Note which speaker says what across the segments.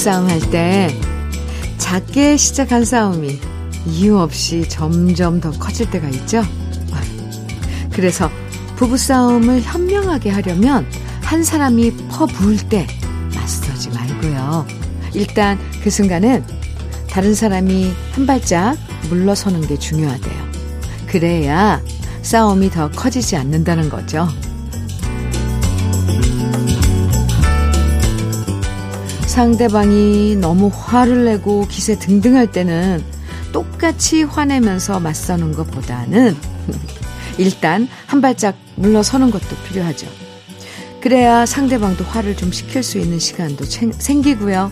Speaker 1: 부부싸움 할 때 작게 시작한 싸움이 이유 없이 점점 더 커질 때가 있죠. 그래서 부부싸움을 현명하게 하려면 한 사람이 퍼부을 때 맞서지 말고요. 일단 그 순간은 다른 사람이 한 발짝 물러서는 게 중요하대요. 그래야 싸움이 더 커지지 않는다는 거죠. 상대방이 너무 화를 내고 기세 등등할 때는 똑같이 화내면서 맞서는 것보다는 일단 한 발짝 물러서는 것도 필요하죠. 그래야 상대방도 화를 좀 식힐 수 있는 시간도 생기고요.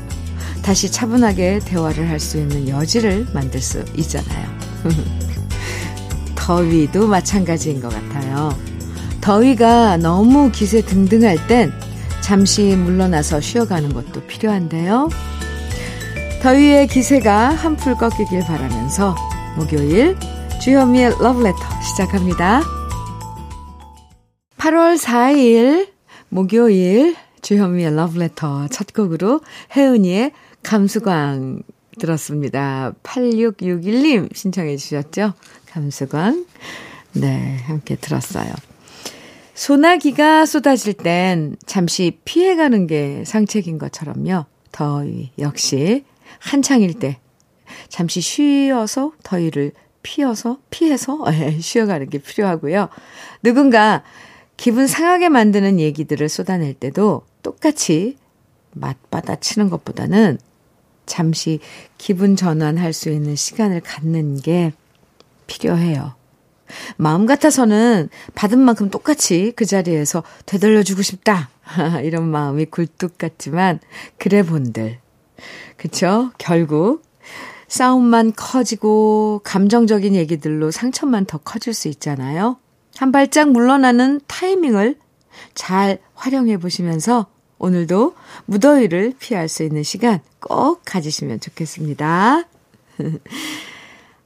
Speaker 1: 다시 차분하게 대화를 할 수 있는 여지를 만들 수 있잖아요. 더위도 마찬가지인 것 같아요. 더위가 너무 기세 등등할 땐 잠시 물러나서 쉬어가는 것도 필요한데요. 더위의 기세가 한풀 꺾이길 바라면서 목요일 주현미의 러브레터 시작합니다. 8월 4일 목요일 주현미의 러브레터 첫 곡으로 혜은이의 감수광 들었습니다. 8661님 신청해 주셨죠? 감수광. 네, 함께 들었어요. 소나기가 쏟아질 땐 잠시 피해가는 게 상책인 것처럼요. 더위 역시 한창일 때 잠시 쉬어서 더위를 피어서 피해서 예, 쉬어가는 게 필요하고요. 누군가 기분 상하게 만드는 얘기들을 쏟아낼 때도 똑같이 맞받아치는 것보다는 잠시 기분 전환할 수 있는 시간을 갖는 게 필요해요. 마음 같아서는 받은 만큼 똑같이 그 자리에서 되돌려주고 싶다. 이런 마음이 굴뚝 같지만, 그래 본들. 그쵸? 결국, 싸움만 커지고, 감정적인 얘기들로 상처만 더 커질 수 있잖아요. 한 발짝 물러나는 타이밍을 잘 활용해 보시면서 오늘도 무더위를 피할 수 있는 시간 꼭 가지시면 좋겠습니다.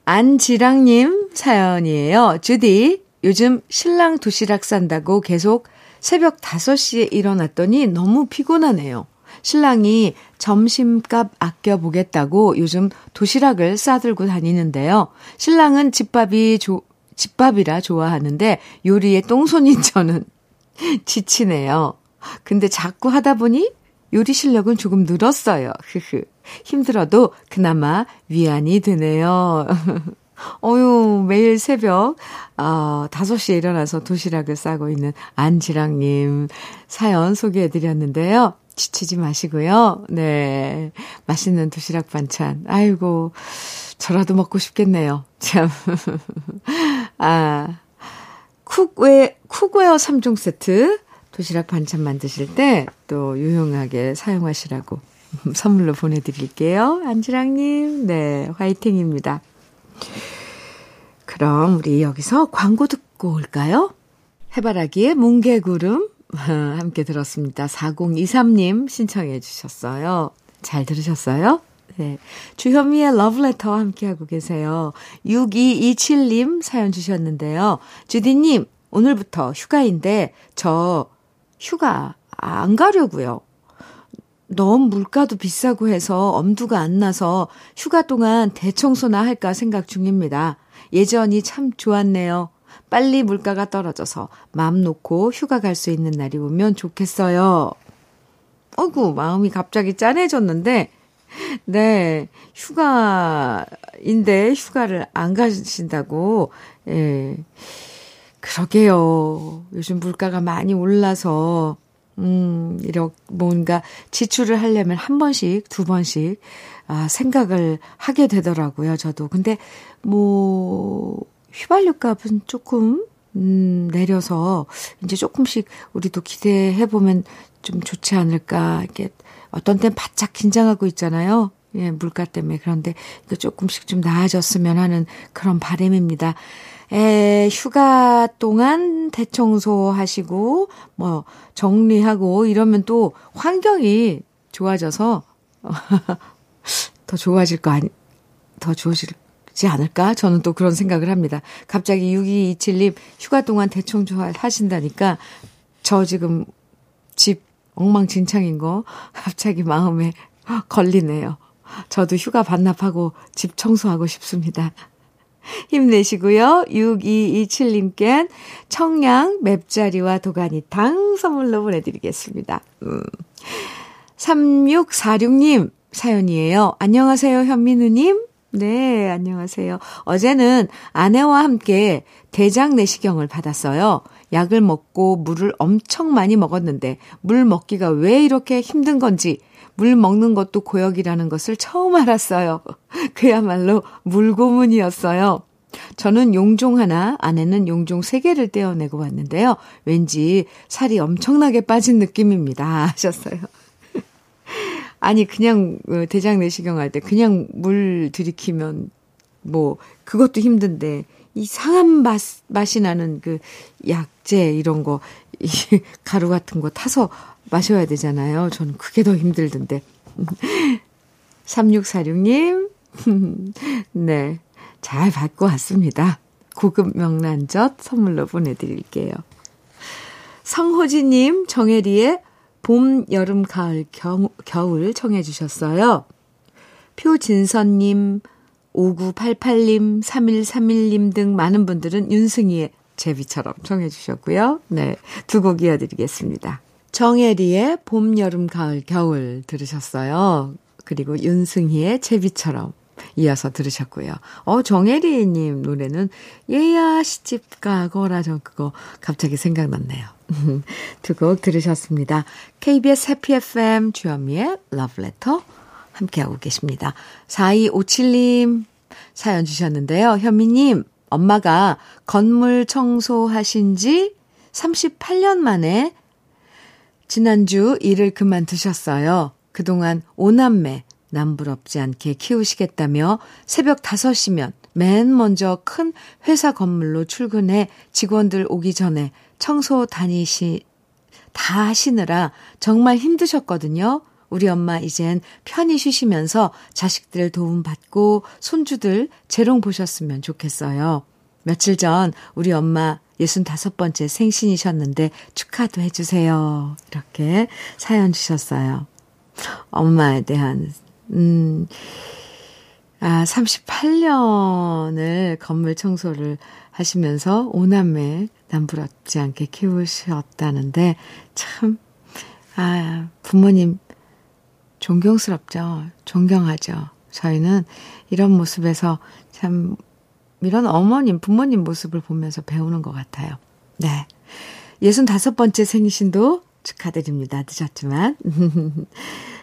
Speaker 1: 안지랑님 사연이에요. 주디, 요즘 신랑 도시락 싼다고 계속 새벽 5시에 일어났더니 너무 피곤하네요. 신랑이 점심값 아껴보겠다고 요즘 도시락을 싸들고 다니는데요. 신랑은 집밥이 조, 집밥이라 좋아하는데 요리에 똥손인 저는 지치네요. 근데 자꾸 하다 보니 요리 실력은 조금 늘었어요. 힘들어도 그나마 위안이 되네요. 어유 매일 새벽, 어, 5시에 일어나서 도시락을 싸고 있는 안지랑님 사연 소개해드렸는데요. 지치지 마시고요. 네. 맛있는 도시락 반찬. 아이고, 저라도 먹고 싶겠네요. 참. 아, cookwa-, cookware 3종 세트. 도시락 반찬 만드실 때 또 유용하게 사용하시라고 선물로 보내드릴게요. 안지랑님, 네, 화이팅입니다. 그럼 우리 여기서 광고 듣고 올까요? 해바라기의 뭉게구름 함께 들었습니다. 4023님 신청해 주셨어요. 잘 들으셨어요? 네. 주현미의 러브레터와 함께하고 계세요. 6227님 사연 주셨는데요. 주디님, 오늘부터 휴가인데 저 휴가 안 가려고요. 너무 물가도 비싸고 해서 엄두가 안 나서 휴가 동안 대청소나 할까 생각 중입니다. 예전이 참 좋았네요. 빨리 물가가 떨어져서 마음 놓고 휴가 갈 수 있는 날이 오면 좋겠어요. 어구, 마음이 갑자기 짠해졌는데, 네, 휴가인데 휴가를 안 가신다고, 예. 그러게요. 요즘 물가가 많이 올라서, 음, 이렇게 뭔가 지출을 하려면 한 번씩, 두 번씩, 아, 생각을 하게 되더라고요, 저도. 근데, 뭐, 휘발유 값은 조금, 음, 내려서, 이제 조금씩 우리도 기대해보면 좀 좋지 않을까, 이렇게, 어떤 땐 바짝 긴장하고 있잖아요. 예, 물가 때문에. 그런데, 조금씩 좀 나아졌으면 하는 그런 바램입니다. 에, 휴가 동안 대청소 하시고, 뭐, 정리하고 이러면 또 환경이 좋아져서, 더 좋아질 거 아니, 더 좋아지지 않을까? 저는 또 그런 생각을 합니다. 갑자기 6227님 휴가 동안 대청소 하신다니까, 저 지금 집 엉망진창인 거 갑자기 마음에 걸리네요. 저도 휴가 반납하고 집 청소하고 싶습니다. 힘내시고요. 6227님께 청양 맵자리와 도가니탕 선물로 보내드리겠습니다. 음. 3646님 사연이에요. 안녕하세요, 현민우님. 네, 안녕하세요. 어제는 아내와 함께 대장 내시경을 받았어요. 약을 먹고 물을 엄청 많이 먹었는데 물 먹기가 왜 이렇게 힘든 건지 물 먹는 것도 고역이라는 것을 처음 알았어요. 그야말로 물고문이었어요. 저는 용종 하나, 아내는 용종 세 개를 떼어내고 왔는데요. 왠지 살이 엄청나게 빠진 느낌입니다. 하셨어요. 아니, 그냥 어, 대장 내시경 할 때 그냥 물 들이키면 뭐, 그것도 힘든데, 이 상한 맛, 맛이 나는 그 약재 이런 거, 이 가루 같은 거 타서 마셔야 되잖아요. 저는 그게 더 힘들던데. 3646님, 네. 잘 받고 왔습니다. 고급 명란젓 선물로 보내드릴게요. 성호지님, 정혜리의 봄, 여름, 가을, 겨, 겨울 청해 주셨어요. 표진선님, 5988님, 3131님 등 많은 분들은 윤승희의 제비처럼 청해 주셨고요. 네, 두 곡 이어드리겠습니다. 정혜리의 봄, 여름, 가을, 겨울 들으셨어요. 그리고 윤승희의 제비처럼 이어서 들으셨고요. 어, 정혜리님 노래는 예야 시집 가거라 저 그거 갑자기 생각났네요. 두 곡 들으셨습니다. KBS 해피 FM 주현미의 러브레터 함께하고 계십니다. 4257님 사연 주셨는데요. 현미님, 엄마가 건물 청소하신 지 38년 만에 지난주 일을 그만두셨어요. 그동안 오남매 남부럽지 않게 키우시겠다며 새벽 5시면 맨 먼저 큰 회사 건물로 출근해 직원들 오기 전에 청소 다니시, 다 하시느라 정말 힘드셨거든요. 우리 엄마 이젠 편히 쉬시면서 자식들 도움받고 손주들 재롱 보셨으면 좋겠어요. 며칠 전 우리 엄마 65번째 생신이셨는데 축하도 해주세요. 이렇게 사연 주셨어요. 엄마에 대한, 음, 아, 38년을 건물 청소를 하시면서 오남매 남부럽지 않게 키우셨다는데, 참, 아, 부모님 존경스럽죠. 존경하죠. 저희는 이런 모습에서 참 이런 어머님, 부모님 모습을 보면서 배우는 것 같아요. 네. 65번째 생신도 축하드립니다. 늦었지만.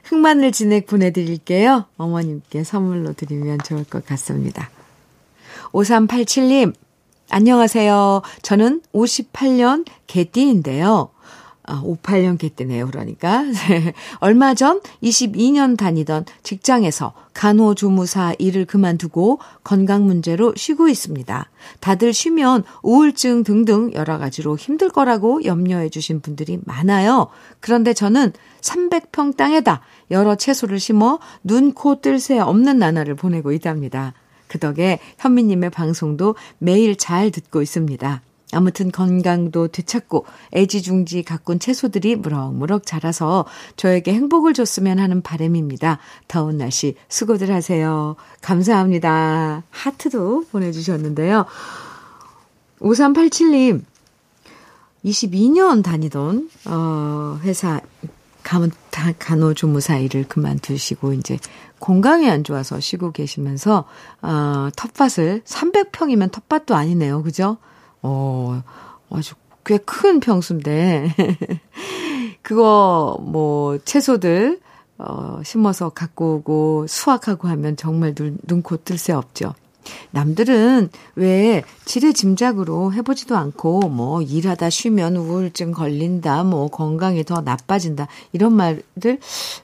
Speaker 1: 흑마늘 진액 보내드릴게요. 어머님께 선물로 드리면 좋을 것 같습니다. 5387님, 안녕하세요. 저는 58년 개띠인데요. 아, 58년 개띠네요. 그러니까. 얼마 전 22년 다니던 직장에서 간호조무사 일을 그만두고 건강 문제로 쉬고 있습니다. 다들 쉬면 우울증 등등 여러 가지로 힘들 거라고 염려해 주신 분들이 많아요. 그런데 저는 300평 땅에다 여러 채소를 심어 눈, 코, 뜰 새 없는 나날을 보내고 있답니다. 그 덕에 현미님의 방송도 매일 잘 듣고 있습니다. 아무튼 건강도 되찾고 애지중지 가꾼 채소들이 무럭무럭 자라서 저에게 행복을 줬으면 하는 바람입니다. 더운 날씨 수고들 하세요. 감사합니다. 하트도 보내주셨는데요. 5387님, 22년 다니던, 어, 회사, 간호조무사 일을 그만두시고, 이제 건강이 안 좋아서 쉬고 계시면서, 어, 텃밭을, 300평이면 텃밭도 아니네요. 그죠? 어, 아주 꽤 큰 평수인데, 그거, 뭐, 채소들, 어, 심어서 갖고 오고 수확하고 하면 정말 눈, 눈코 뜰 새 없죠. 남들은 왜 지레 짐작으로 해보지도 않고 뭐 일하다 쉬면 우울증 걸린다, 뭐 건강이 더 나빠진다, 이런 말들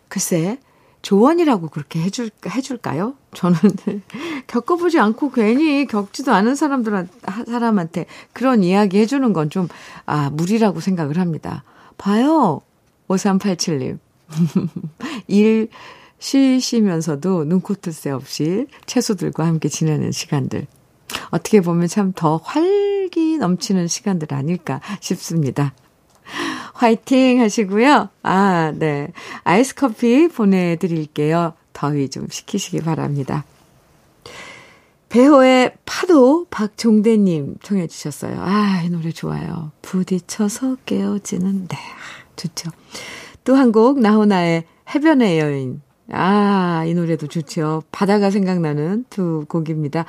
Speaker 1: 글쎄 조언이라고 그렇게 해줄, 해줄까요? 저는 겪어보지 않고 괜히 겪지도 않은 사람들한, 사람한테 그런 이야기 해주는 건 좀, 아, 무리라고 생각을 합니다. 봐요. 5387님. 일 쉬시면서도 눈코 뜰 새 없이 채소들과 함께 지내는 시간들. 어떻게 보면 참 더 활기 넘치는 시간들 아닐까 싶습니다. 화이팅 하시고요. 아, 네. 아이스 커피 보내드릴게요. 더위 좀 식히시기 바랍니다. 배호의 파도 박종대님 청해 주셨어요. 아, 이 노래 좋아요. 부딪혀서 깨어지는, 네. 좋죠. 또 한 곡, 나훈아의 해변의 여인. 아, 이 노래도 좋죠. 바다가 생각나는 두 곡입니다.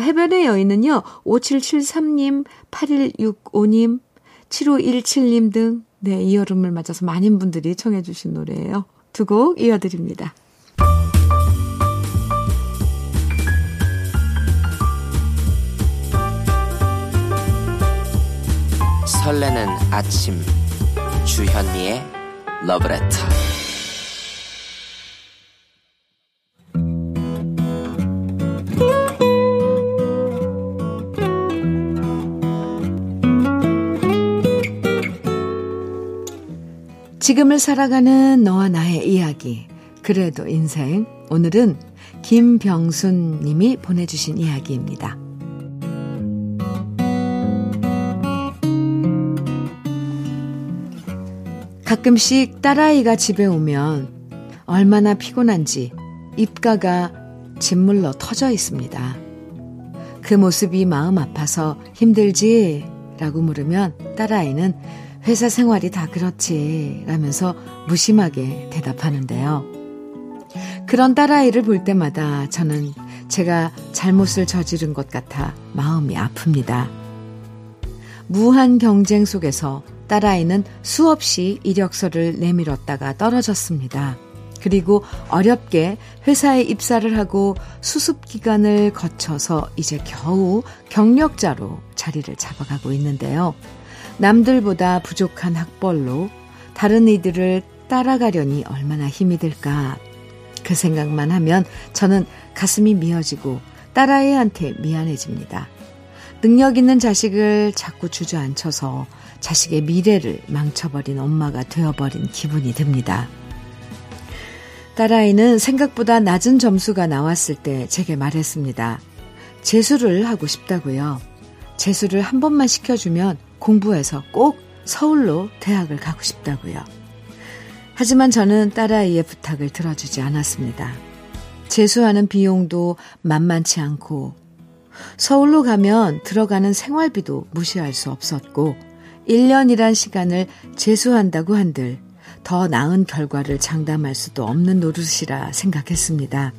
Speaker 1: 해변의 여인은요, 5773님, 8165님, 7517님 등, 네, 이 여름을 맞아서 많은 분들이 청해주신 노래예요. 두 곡 이어드립니다.
Speaker 2: 설레는 아침, 주현미의 러브레터.
Speaker 1: 지금을 살아가는 너와 나의 이야기. 그래도 인생. 오늘은 김병순 님이 보내주신 이야기입니다. 가끔씩 딸아이가 집에 오면 얼마나 피곤한지 입가가 짓물러 터져 있습니다. 그 모습이 마음 아파서 힘들지? 라고 물으면 딸아이는 회사 생활이 다 그렇지 라면서 무심하게 대답하는데요. 그런 딸아이를 볼 때마다 저는 제가 잘못을 저지른 것 같아 마음이 아픕니다. 무한 경쟁 속에서 딸아이는 수없이 이력서를 내밀었다가 떨어졌습니다. 그리고 어렵게 회사에 입사를 하고 수습 기간을 거쳐서 이제 겨우 경력자로 자리를 잡아가고 있는데요. 남들보다 부족한 학벌로 다른 이들을 따라가려니 얼마나 힘이 들까. 그 생각만 하면 저는 가슴이 미어지고 딸아이한테 미안해집니다. 능력 있는 자식을 자꾸 주저앉혀서 자식의 미래를 망쳐버린 엄마가 되어버린 기분이 듭니다. 딸아이는 생각보다 낮은 점수가 나왔을 때 제게 말했습니다. 재수를 하고 싶다고요. 재수를 한 번만 시켜주면 공부해서 꼭 서울로 대학을 가고 싶다고요. 하지만 저는 딸아이의 부탁을 들어주지 않았습니다. 재수하는 비용도 만만치 않고 서울로 가면 들어가는 생활비도 무시할 수 없었고 1년이란 시간을 재수한다고 한들 더 나은 결과를 장담할 수도 없는 노릇이라 생각했습니다.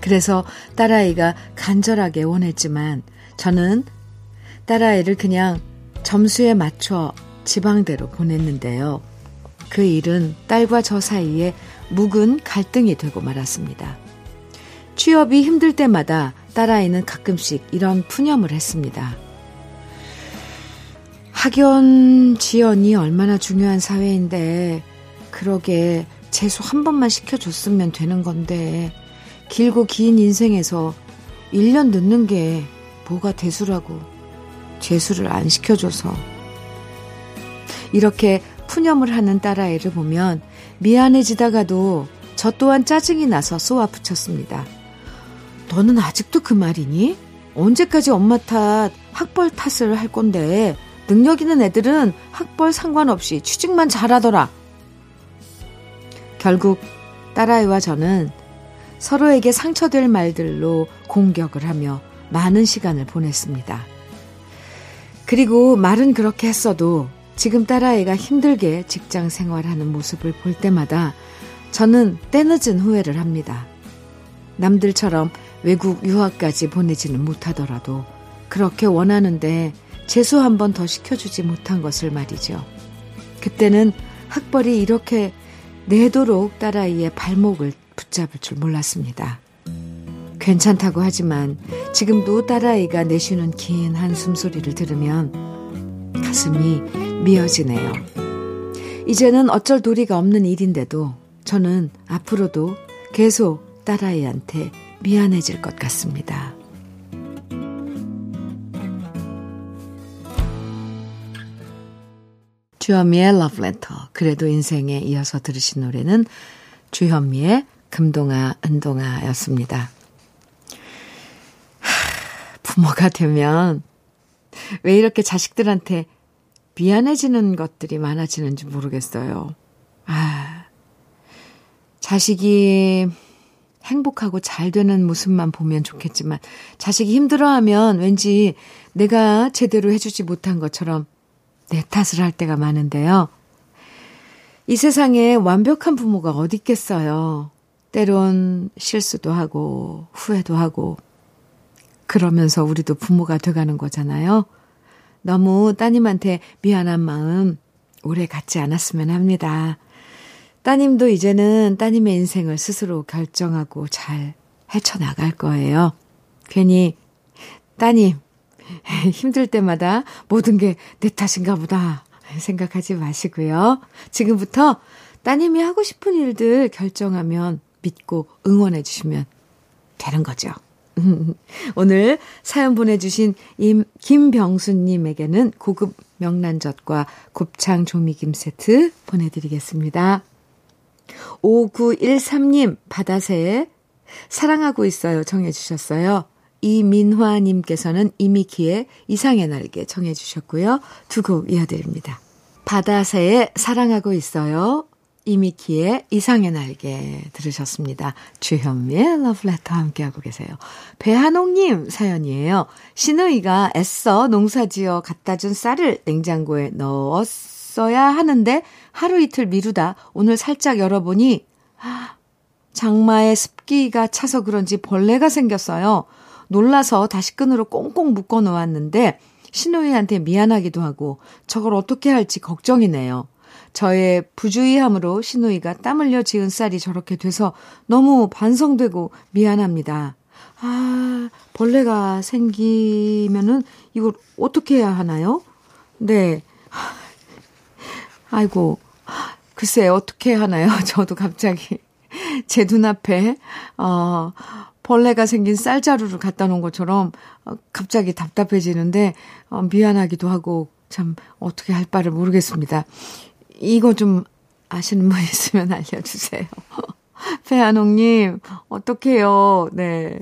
Speaker 1: 그래서 딸아이가 간절하게 원했지만 저는 딸아이를 그냥 점수에 맞춰 지방대로 보냈는데요. 그 일은 딸과 저 사이에 묵은 갈등이 되고 말았습니다. 취업이 힘들 때마다 딸아이는 가끔씩 이런 푸념을 했습니다. 학연, 지연이 얼마나 중요한 사회인데, 그러게 재수 한 번만 시켜줬으면 되는 건데, 길고 긴 인생에서 1년 늦는 게 뭐가 대수라고. 재수를 안 시켜줘서. 이렇게 푸념을 하는 딸아이를 보면 미안해지다가도 저 또한 짜증이 나서 쏘아 붙였습니다. 너는 아직도 그 말이니? 언제까지 엄마 탓, 학벌 탓을 할 건데, 능력 있는 애들은 학벌 상관없이 취직만 잘하더라. 결국 딸아이와 저는 서로에게 상처될 말들로 공격을 하며 많은 시간을 보냈습니다. 그리고 말은 그렇게 했어도 지금 딸아이가 힘들게 직장 생활하는 모습을 볼 때마다 저는 때늦은 후회를 합니다. 남들처럼 외국 유학까지 보내지는 못하더라도 그렇게 원하는데 재수 한 번 더 시켜주지 못한 것을 말이죠. 그때는 학벌이 이렇게 내도록 딸아이의 발목을 붙잡을 줄 몰랐습니다. 괜찮다고 하지만 지금도 딸아이가 내쉬는 긴 한숨 소리를 들으면 가슴이 미어지네요. 이제는 어쩔 도리가 없는 일인데도 저는 앞으로도 계속 딸아이한테 미안해질 것 같습니다. 주현미의 러브레터. 그래도 인생에 이어서 들으신 노래는 주현미의 금동아, 은동아였습니다. 부모가 되면 왜 이렇게 자식들한테 미안해지는 것들이 많아지는지 모르겠어요. 아, 자식이 행복하고 잘 되는 모습만 보면 좋겠지만, 자식이 힘들어하면 왠지 내가 제대로 해주지 못한 것처럼 내 탓을 할 때가 많은데요. 이 세상에 완벽한 부모가 어디 있겠어요. 때론 실수도 하고, 후회도 하고, 그러면서 우리도 부모가 돼가는 거잖아요. 너무 따님한테 미안한 마음 오래 갖지 않았으면 합니다. 따님도 이제는 따님의 인생을 스스로 결정하고 잘 헤쳐나갈 거예요. 괜히 따님 힘들 때마다 모든 게 내 탓인가 보다 생각하지 마시고요. 지금부터 따님이 하고 싶은 일들 결정하면 믿고 응원해 주시면 되는 거죠. 오늘 사연 보내주신 임, 김병수님에게는 고급 명란젓과 곱창 조미김 세트 보내드리겠습니다. 5913님, 바다새에 사랑하고 있어요. 정해주셨어요. 이민화님께서는 이미키의 이상의 날개 정해주셨고요. 두 곡 이어드립니다. 바다새에 사랑하고 있어요. 이미키의 이상의 날개 들으셨습니다. 주현미의 러브레터 함께하고 계세요. 배한옥님 사연이에요. 신우이가 애써 농사지어 갖다 준 쌀을 냉장고에 넣었어야 하는데 하루 이틀 미루다 오늘 살짝 열어보니 장마에 습기가 차서 그런지 벌레가 생겼어요. 놀라서 다시 끈으로 꽁꽁 묶어 놓았는데 신우이한테 미안하기도 하고 저걸 어떻게 할지 걱정이네요. 저의 부주의함으로 신우이가 땀 흘려 지은 쌀이 저렇게 돼서 너무 반성되고 미안합니다. 아, 벌레가 생기면은 이걸 어떻게 해야 하나요? 네. 아이고, 글쎄, 어떻게 하나요? 저도 갑자기 제 눈앞에, 어, 벌레가 생긴 쌀자루를 갖다 놓은 것처럼 어, 갑자기 답답해지는데, 어, 미안하기도 하고, 참, 어떻게 할 바를 모르겠습니다. 이거 좀 아시는 분 있으면 알려주세요. 배한옥님, 어떡해요. 네.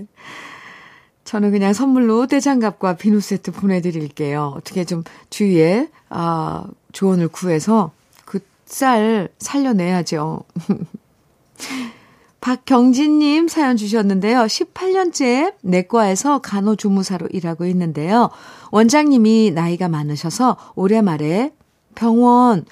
Speaker 1: 저는 그냥 선물로 떼장갑과 비누 세트 보내드릴게요. 어떻게 좀 주위에, 아, 조언을 구해서 그 쌀 살려내야죠. 박경진님 사연 주셨는데요. 18년째 내과에서 간호조무사로 일하고 있는데요. 원장님이 나이가 많으셔서 올해 말에 병원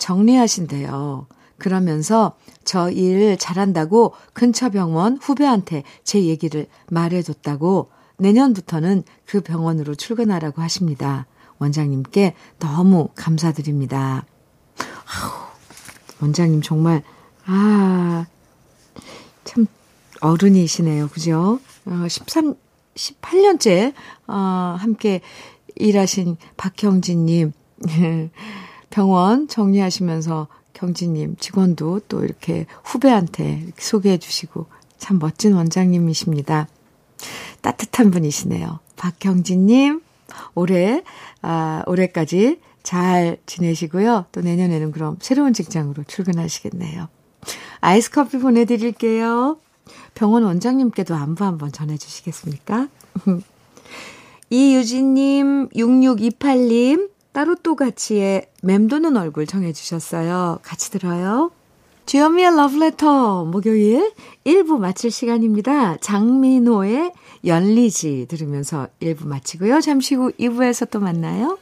Speaker 1: 정리하신대요. 그러면서 저 일 잘한다고 근처 병원 후배한테 제 얘기를 말해줬다고 내년부터는 그 병원으로 출근하라고 하십니다. 원장님께 너무 감사드립니다. 원장님 정말, 아, 참 어른이시네요. 그죠? 어, 13, 18년째, 어, 함께 일하신 박형진님. 병원 정리하시면서 경진님 직원도 또 이렇게 후배한테 소개해 주시고 참 멋진 원장님이십니다. 따뜻한 분이시네요. 박경진님, 올해, 아, 올해까지 잘 지내시고요. 또 내년에는 그럼 새로운 직장으로 출근하시겠네요. 아이스 커피 보내드릴게요. 병원 원장님께도 안부 한번 전해주시겠습니까? 이유진님, 6628님, 따로 또 같이의 맴도는 얼굴 정해주셨어요. 같이 들어요. 주현미의 러브레터 목요일 1부 마칠 시간입니다. 장민호의 연리지 들으면서 1부 마치고요. 잠시 후 2부에서 또 만나요.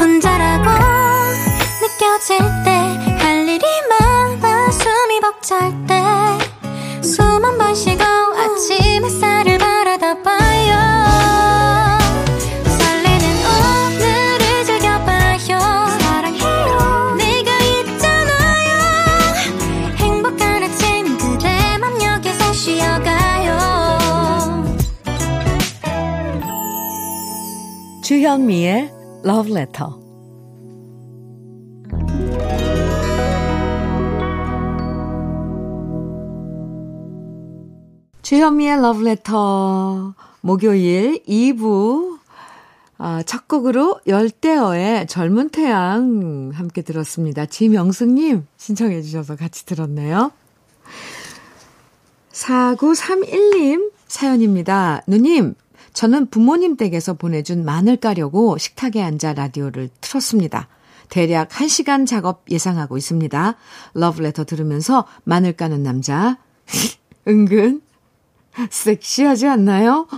Speaker 1: 혼자라고 느껴질 때 할 일이 많아 숨이 벅찰 때숨한번 쉬고 주현미의 Love Letter 주현미의 러브레터 목요일 2부 아, 첫 곡으로 열대어의 젊은 태양 함께 들었습니다. 지명숙님 신청해 주셔서 같이 들었네요. 4931님 사연입니다. 누님, 저는 부모님 댁에서 보내준 마늘 까려고 식탁에 앉아 라디오를 틀었습니다. 대략 1시간 작업 예상하고 있습니다. 러브레터 들으면서 마늘 까는 남자. 은근 섹시하지 않나요?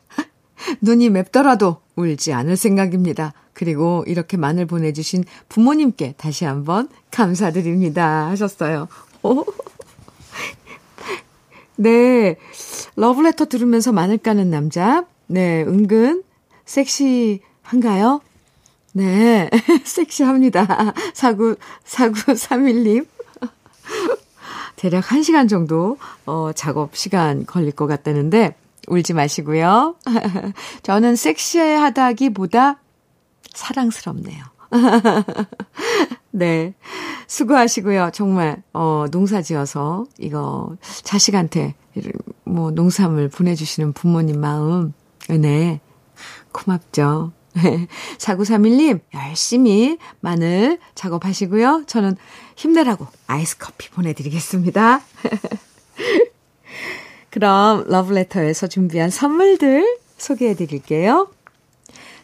Speaker 1: 눈이 맵더라도 울지 않을 생각입니다. 그리고 이렇게 마늘 보내주신 부모님께 다시 한번 감사드립니다. 하셨어요. 네. 러브레터 들으면서 마늘 까는 남자. 네. 은근 섹시한가요? 네. 섹시합니다. 49, 4931님. 대략 1시간 정도, 어, 작업 시간 걸릴 것 같다는데, 울지 마시고요. 저는 섹시하다기보다 사랑스럽네요. 네. 수고하시고요. 정말, 어, 농사 지어서, 이거, 자식한테, 뭐, 농산물 보내주시는 부모님 마음, 은혜, 고맙죠. 4931님, 열심히 마늘 작업하시고요. 저는 힘내라고 아이스 커피 보내드리겠습니다. 그럼 러브레터에서 준비한 선물들 소개해 드릴게요.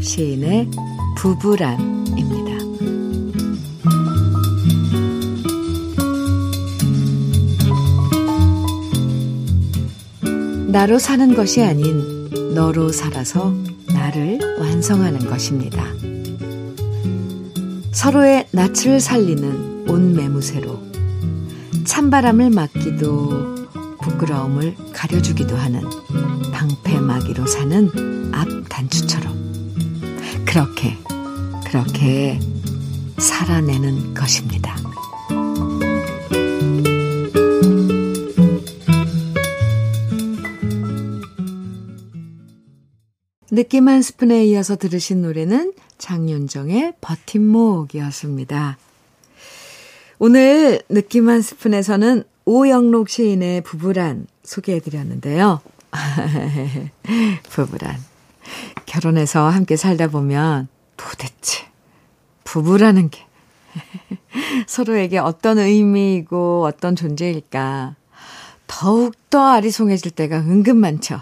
Speaker 1: 시인의 부부란입니다. 나로 사는 것이 아닌 너로 살아서 나를 완성하는 것입니다. 서로의 낯을 살리는 온 매무새로 찬바람을 막기도 부끄러움을 가려주기도 하는 방패막이로 사는 앞 단추처럼 그렇게 그렇게 살아내는 것입니다. 느낌 한 스푼에 이어서 들으신 노래는 장윤정의 버팀목이었습니다. 오늘 느낌 한 스푼에서는 오영록 시인의 부부란 소개해드렸는데요. 부부란. 결혼해서 함께 살다 보면 도대체 부부라는 게 서로에게 어떤 의미이고 어떤 존재일까 더욱더 아리송해질 때가 은근 많죠.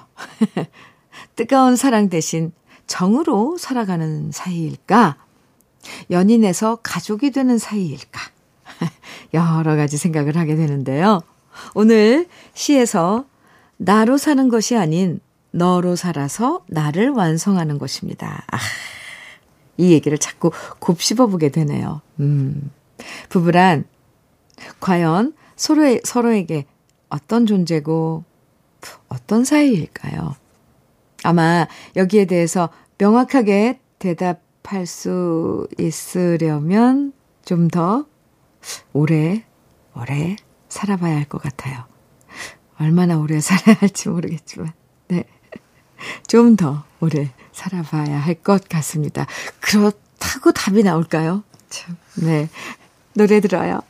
Speaker 1: 뜨거운 사랑 대신 정으로 살아가는 사이일까? 연인에서 가족이 되는 사이일까? 여러 가지 생각을 하게 되는데요. 오늘 시에서 나로 사는 것이 아닌 너로 살아서 나를 완성하는 것입니다. 아, 이 얘기를 자꾸 곱씹어 보게 되네요. 음. 부부란 과연 서로 서로에게 어떤 존재고 어떤 사이일까요? 아마 여기에 대해서 명확하게 대답 대답할 수 있으려면 좀 더 오래, 오래 살아봐야 할 것 같아요. 얼마나 오래 살아야 할지 모르겠지만, 네. 좀 더 오래 살아봐야 할 것 같습니다. 그렇다고 답이 나올까요? 참, 네. 노래 들어요.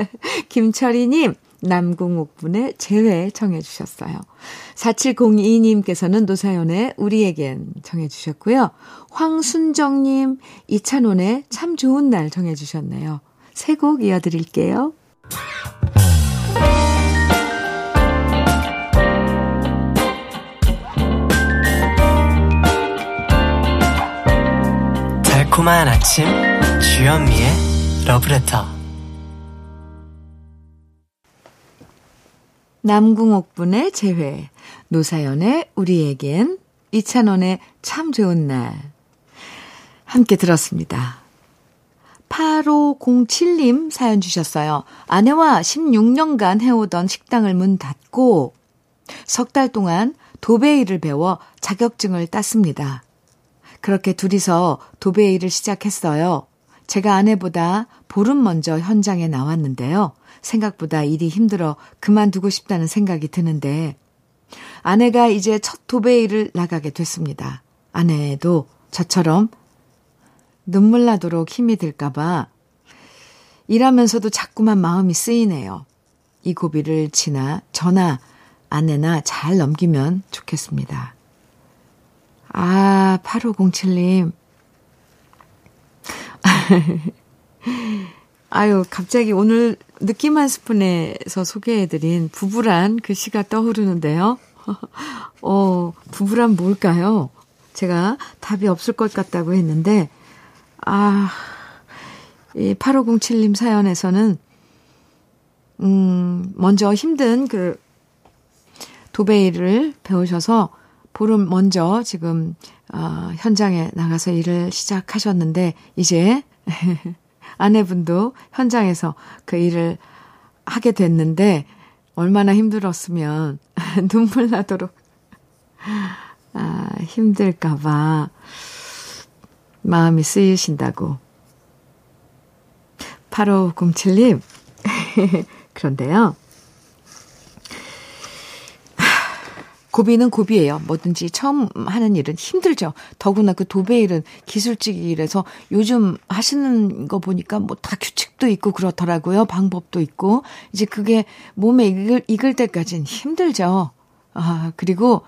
Speaker 1: 김철희님, 남궁옥분의 재회 청해 주셨어요. 4702님께서는 노사연의 우리에겐 청해 주셨고요. 황순정님, 이찬원의 참 좋은 날 청해 주셨네요. 세 곡 이어드릴게요.
Speaker 3: 달콤한 아침 주현미의 러브레터
Speaker 1: 남궁옥분의 재회, 노사연의 우리에겐, 이찬원의 참 좋은 날. 함께 들었습니다. 8507님 사연 주셨어요. 아내와 16년간 해오던 식당을 문 닫고 석 달 동안 도배 일을 배워 자격증을 땄습니다. 그렇게 둘이서 도배일을 시작했어요. 제가 아내보다 보름 먼저 현장에 나왔는데요. 생각보다 일이 힘들어 그만두고 싶다는 생각이 드는데 아내가 이제 첫 도배일을 나가게 됐습니다. 아내도 저처럼 눈물 나도록 힘이 들까봐 일하면서도 자꾸만 마음이 쓰이네요. 이 고비를 지나 저나 아내나 잘 넘기면 좋겠습니다. 아, 8507님. 아유, 갑자기 오늘 느낌 한 스푼에서 소개해드린 부부란 글씨가 떠오르는데요. 어, 부부란 뭘까요? 제가 답이 없을 것 같다고 했는데, 아, 이 8507님 사연에서는, 음, 먼저 힘든 그 도배일을 배우셔서 보름 먼저 지금, 어, 현장에 나가서 일을 시작하셨는데, 이제 아내분도 현장에서 그 일을 하게 됐는데 얼마나 힘들었으면 눈물 나도록 아, 힘들까봐 마음이 쓰이신다고. 8507님. 그런데요. 고비는 고비예요. 뭐든지 처음 하는 일은 힘들죠. 더구나 그 도배 일은 기술직 일에서 요즘 하시는 거 보니까 뭐 다 규칙도 있고 그렇더라고요. 방법도 있고. 이제 그게 몸에 익을, 익을 때까지는 힘들죠. 아, 그리고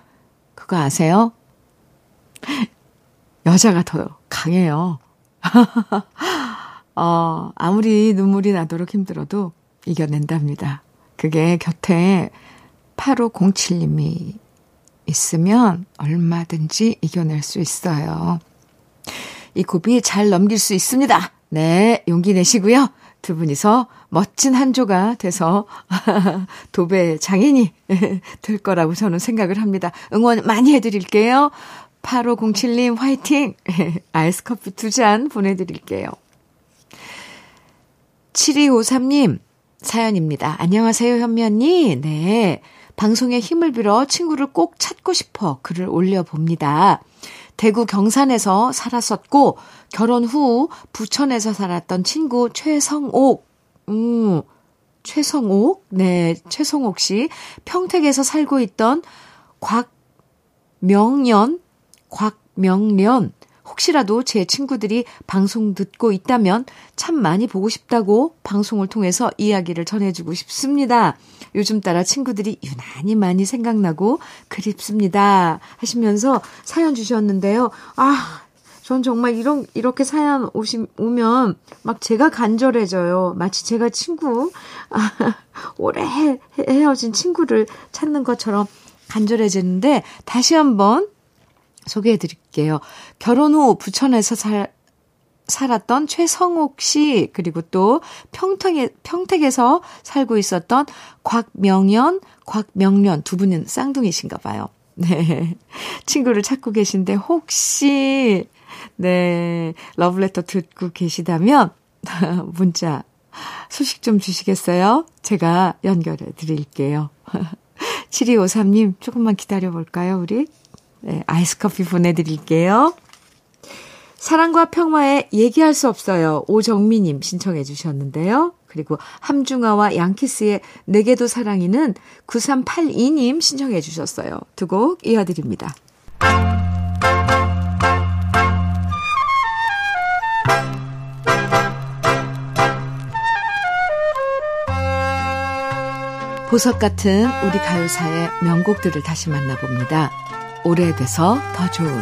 Speaker 1: 그거 아세요? 여자가 더 강해요. 어, 아무리 눈물이 나도록 힘들어도 이겨낸답니다. 그게 곁에 8507님이 있으면 얼마든지 이겨낼 수 있어요. 이 고비 잘 넘길 수 있습니다. 네, 용기 내시고요. 두 분이서 멋진 한 조가 돼서 도배 장인이 될 거라고 저는 생각을 합니다. 응원 많이 해드릴게요. 8507님 화이팅! 아이스 커피 두 잔 보내드릴게요. 7253님 사연입니다. 안녕하세요, 현미 언니. 네. 방송에 힘을 빌어 친구를 꼭 찾고 싶어 글을 올려봅니다. 대구 경산에서 살았었고 결혼 후 부천에서 살았던 친구 최성옥, 음, 최성옥, 네, 최성옥 씨. 평택에서 살고 있던 곽명년, 곽명년 혹시라도 제 친구들이 방송 듣고 있다면 참 많이 보고 싶다고 방송을 통해서 이야기를 전해주고 싶습니다. 요즘 따라 친구들이 유난히 많이 생각나고 그립습니다. 하시면서 사연 주셨는데요. 아, 전 정말 이런, 이렇게 사연 오시, 오면 막 제가 간절해져요. 마치 제가 친구, 아, 오래 헤어진 친구를 찾는 것처럼 간절해지는데 다시 한번 소개해 드릴게요. 결혼 후 부천에서 살, 살았던 최성옥 씨, 그리고 또 평택에, 평택에서 살고 있었던 곽명연, 곽명련 두 분은 쌍둥이신가 봐요. 네. 친구를 찾고 계신데 혹시, 네, 러브레터 듣고 계시다면, 문자, 소식 좀 주시겠어요? 제가 연결해 드릴게요. 7253님, 조금만 기다려 볼까요, 우리? 네, 아이스 커피 보내드릴게요. 사랑과 평화에 얘기할 수 없어요. 오정미님 신청해 주셨는데요. 그리고 함중아와 양키스의 내게도 사랑이는 9382님 신청해 주셨어요. 두 곡 이어드립니다. 보석 같은 우리 가요사의 명곡들을 다시 만나봅니다. 오래돼서 더 좋은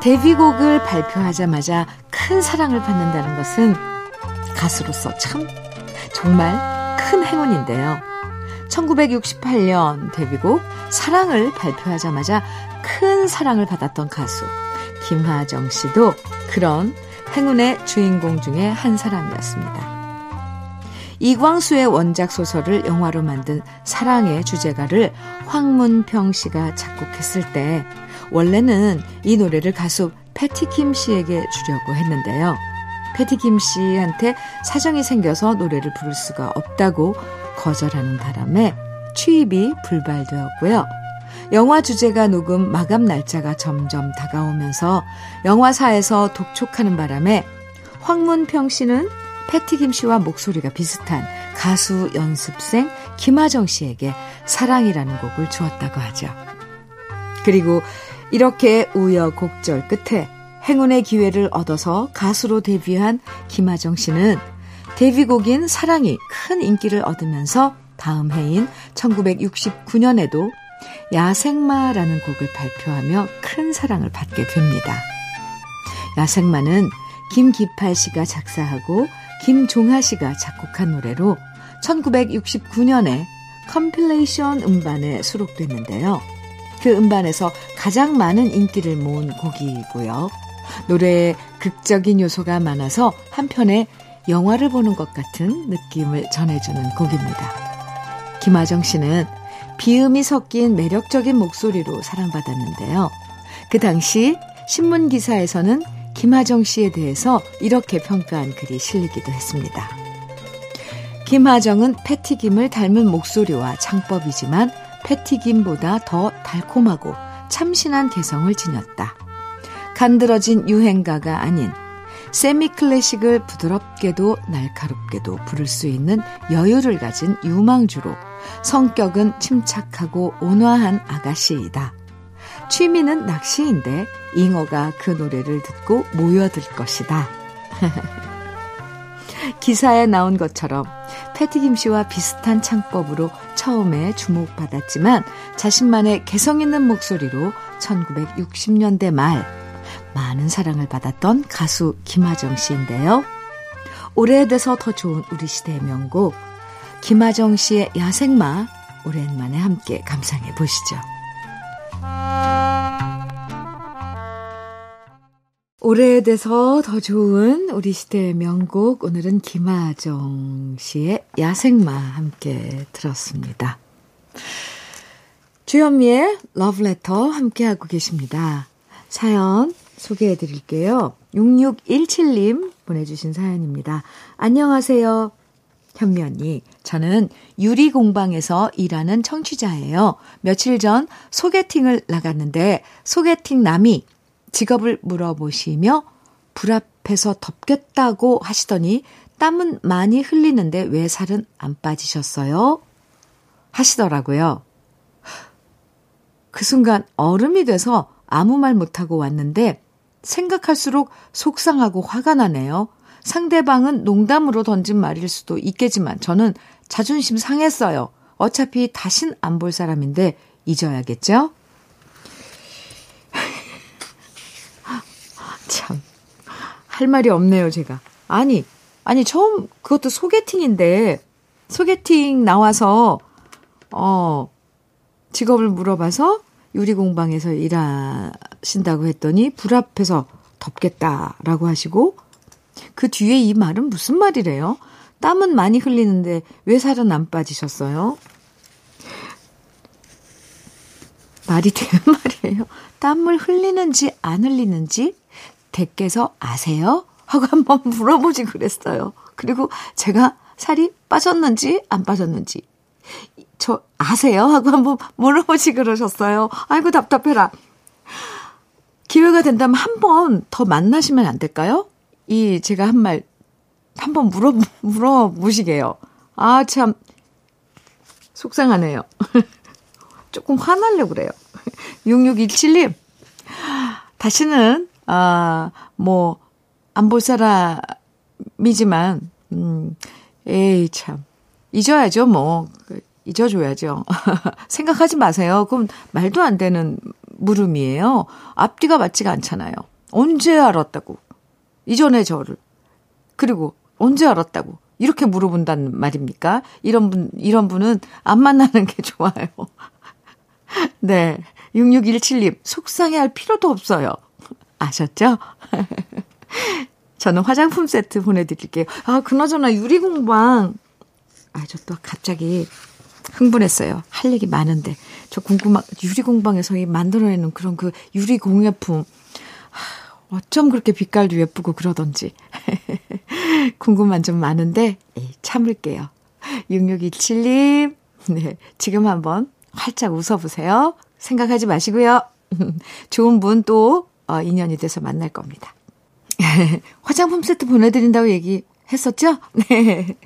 Speaker 1: 데뷔곡을 발표하자마자 큰 사랑을 받는다는 것은 가수로서 참 정말 큰 행운인데요. 1968년 데뷔곡 사랑을 발표하자마자 큰 사랑을 받았던 가수 김하정 씨도 그런 행운의 주인공 중에 한 사람이었습니다. 이광수의 원작 소설을 영화로 만든 사랑의 주제가를 황문평 씨가 작곡했을 때 원래는 이 노래를 가수 패티킴 씨에게 주려고 했는데요. 패티킴 씨한테 사정이 생겨서 노래를 부를 수가 없다고 거절하는 바람에 취입이 불발되었고요. 영화 주제가 녹음 마감 날짜가 점점 다가오면서 영화사에서 독촉하는 바람에 황문평 씨는 패티 김 씨와 목소리가 비슷한 가수 연습생 김하정 씨에게 사랑이라는 곡을 주었다고 하죠. 그리고 이렇게 우여곡절 끝에 행운의 기회를 얻어서 가수로 데뷔한 김하정 씨는 데뷔곡인 사랑이 큰 인기를 얻으면서 다음 해인 1969년에도 야생마라는 곡을 발표하며 큰 사랑을 받게 됩니다. 야생마는 김기팔 씨가 작사하고 김종하 씨가 작곡한 노래로 1969년에 컴필레이션 음반에 수록됐는데요. 그 음반에서 가장 많은 인기를 모은 곡이고요. 노래에 극적인 요소가 많아서 한편에 영화를 보는 것 같은 느낌을 전해주는 곡입니다. 김하정 씨는 비음이 섞인 매력적인 목소리로 사랑받았는데요. 그 당시 신문 기사에서는 김하정 씨에 대해서 이렇게 평가한 글이 실리기도 했습니다. 김하정은 패티김을 닮은 목소리와 창법이지만 패티김보다 더 달콤하고 참신한 개성을 지녔다. 간드러진 유행가가 아닌 세미 클래식을 부드럽게도 날카롭게도 부를 수 있는 여유를 가진 유망주로 성격은 침착하고 온화한 아가씨이다. 취미는 낚시인데 잉어가 그 노래를 듣고 모여들 것이다. 기사에 나온 것처럼 패티김 씨와 비슷한 창법으로 처음에 주목받았지만 자신만의 개성 있는 목소리로 1960년대 말 많은 사랑을 받았던 가수 김하정 씨인데요. 오래돼서 더 좋은 우리 시대의 명곡 김하정 씨의 야생마 오랜만에 함께 감상해 보시죠. 오래돼서 더 좋은 우리 시대의 명곡 오늘은 김하정 씨의 야생마 함께 들었습니다. 주현미의 러브레터 함께하고 계십니다. 사연 소개해 드릴게요. 6617님 보내주신 사연입니다. 안녕하세요. 현미 언니, 저는 유리 공방에서 일하는 청취자예요. 며칠 전 소개팅을 나갔는데 소개팅 남이 직업을 물어보시며 불 앞에서 덥겠다고 하시더니 땀은 많이 흘리는데 왜 살은 안 빠지셨어요? 하시더라고요. 그 순간 얼음이 돼서 아무 말 못하고 왔는데 생각할수록 속상하고 화가 나네요. 상대방은 농담으로 던진 말일 수도 있겠지만 저는 자존심 상했어요. 어차피 다신 안 볼 사람인데 잊어야겠죠? 참. 할 말이 없네요, 제가. 아니, 아니, 처음, 그것도 소개팅인데, 소개팅 나와서, 어, 직업을 물어봐서 유리공방에서 일하신다고 했더니 불 앞에서 덥겠다라고 하시고, 그 뒤에 이 말은 무슨 말이래요? 땀은 많이 흘리는데 왜 살은 안 빠지셨어요? 말이 되는 말이에요. 땀을 흘리는지 안 흘리는지 댁께서 아세요? 하고 한번 물어보지 그랬어요. 그리고 제가 살이 빠졌는지 안 빠졌는지 저 아세요? 하고 한번 물어보시 그러셨어요. 아이고 답답해라. 기회가 된다면 한 번 더 만나시면 안 될까요? 이 제가 한 말 한번 물어 물어보시게요. 아 참 속상하네요. 조금 화날려 그래요. 6617님 다시는 아뭐 안 볼 사람이지만 음 에이 참 잊어야죠 뭐 잊어줘야죠. 생각하지 마세요. 그럼 말도 안 되는 물음이에요. 앞뒤가 맞지가 않잖아요. 언제 알았다고? 이전에 저를. 그리고 언제 알았다고? 이렇게 물어본다는 말입니까? 이런 분, 이런 분은 안 만나는 게 좋아요. 네. 6617님, 속상해 할 필요도 없어요. 아셨죠? 저는 화장품 세트 보내드릴게요. 아, 그나저나 유리공방. 아, 저 또 갑자기 흥분했어요. 할 얘기 많은데. 저 궁금한, 유리공방에서 이 만들어내는 그런 그 유리공예품. 어쩜 그렇게 빛깔도 예쁘고 그러던지. 궁금한 점 많은데, 에이, 참을게요. 6627님, 네. 지금 한번 활짝 웃어보세요. 생각하지 마시고요. 좋은 분 또, 어, 인연이 돼서 만날 겁니다. 화장품 세트 보내드린다고 얘기했었죠? 네.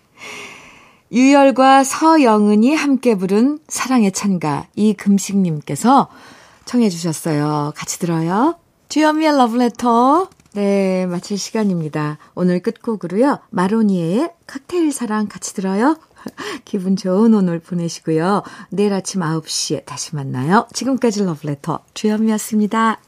Speaker 1: 유열과 서영은이 함께 부른 사랑의 찬가 이금식님께서 청해 주셨어요. 같이 들어요. 주현미의 러브레터. 네, 마칠 시간입니다. 오늘 끝곡으로요. 마로니에의 칵테일 사랑 같이 들어요. 기분 좋은 오늘 보내시고요. 내일 아침 9시에 다시 만나요. 지금까지 러브레터 주현미였습니다.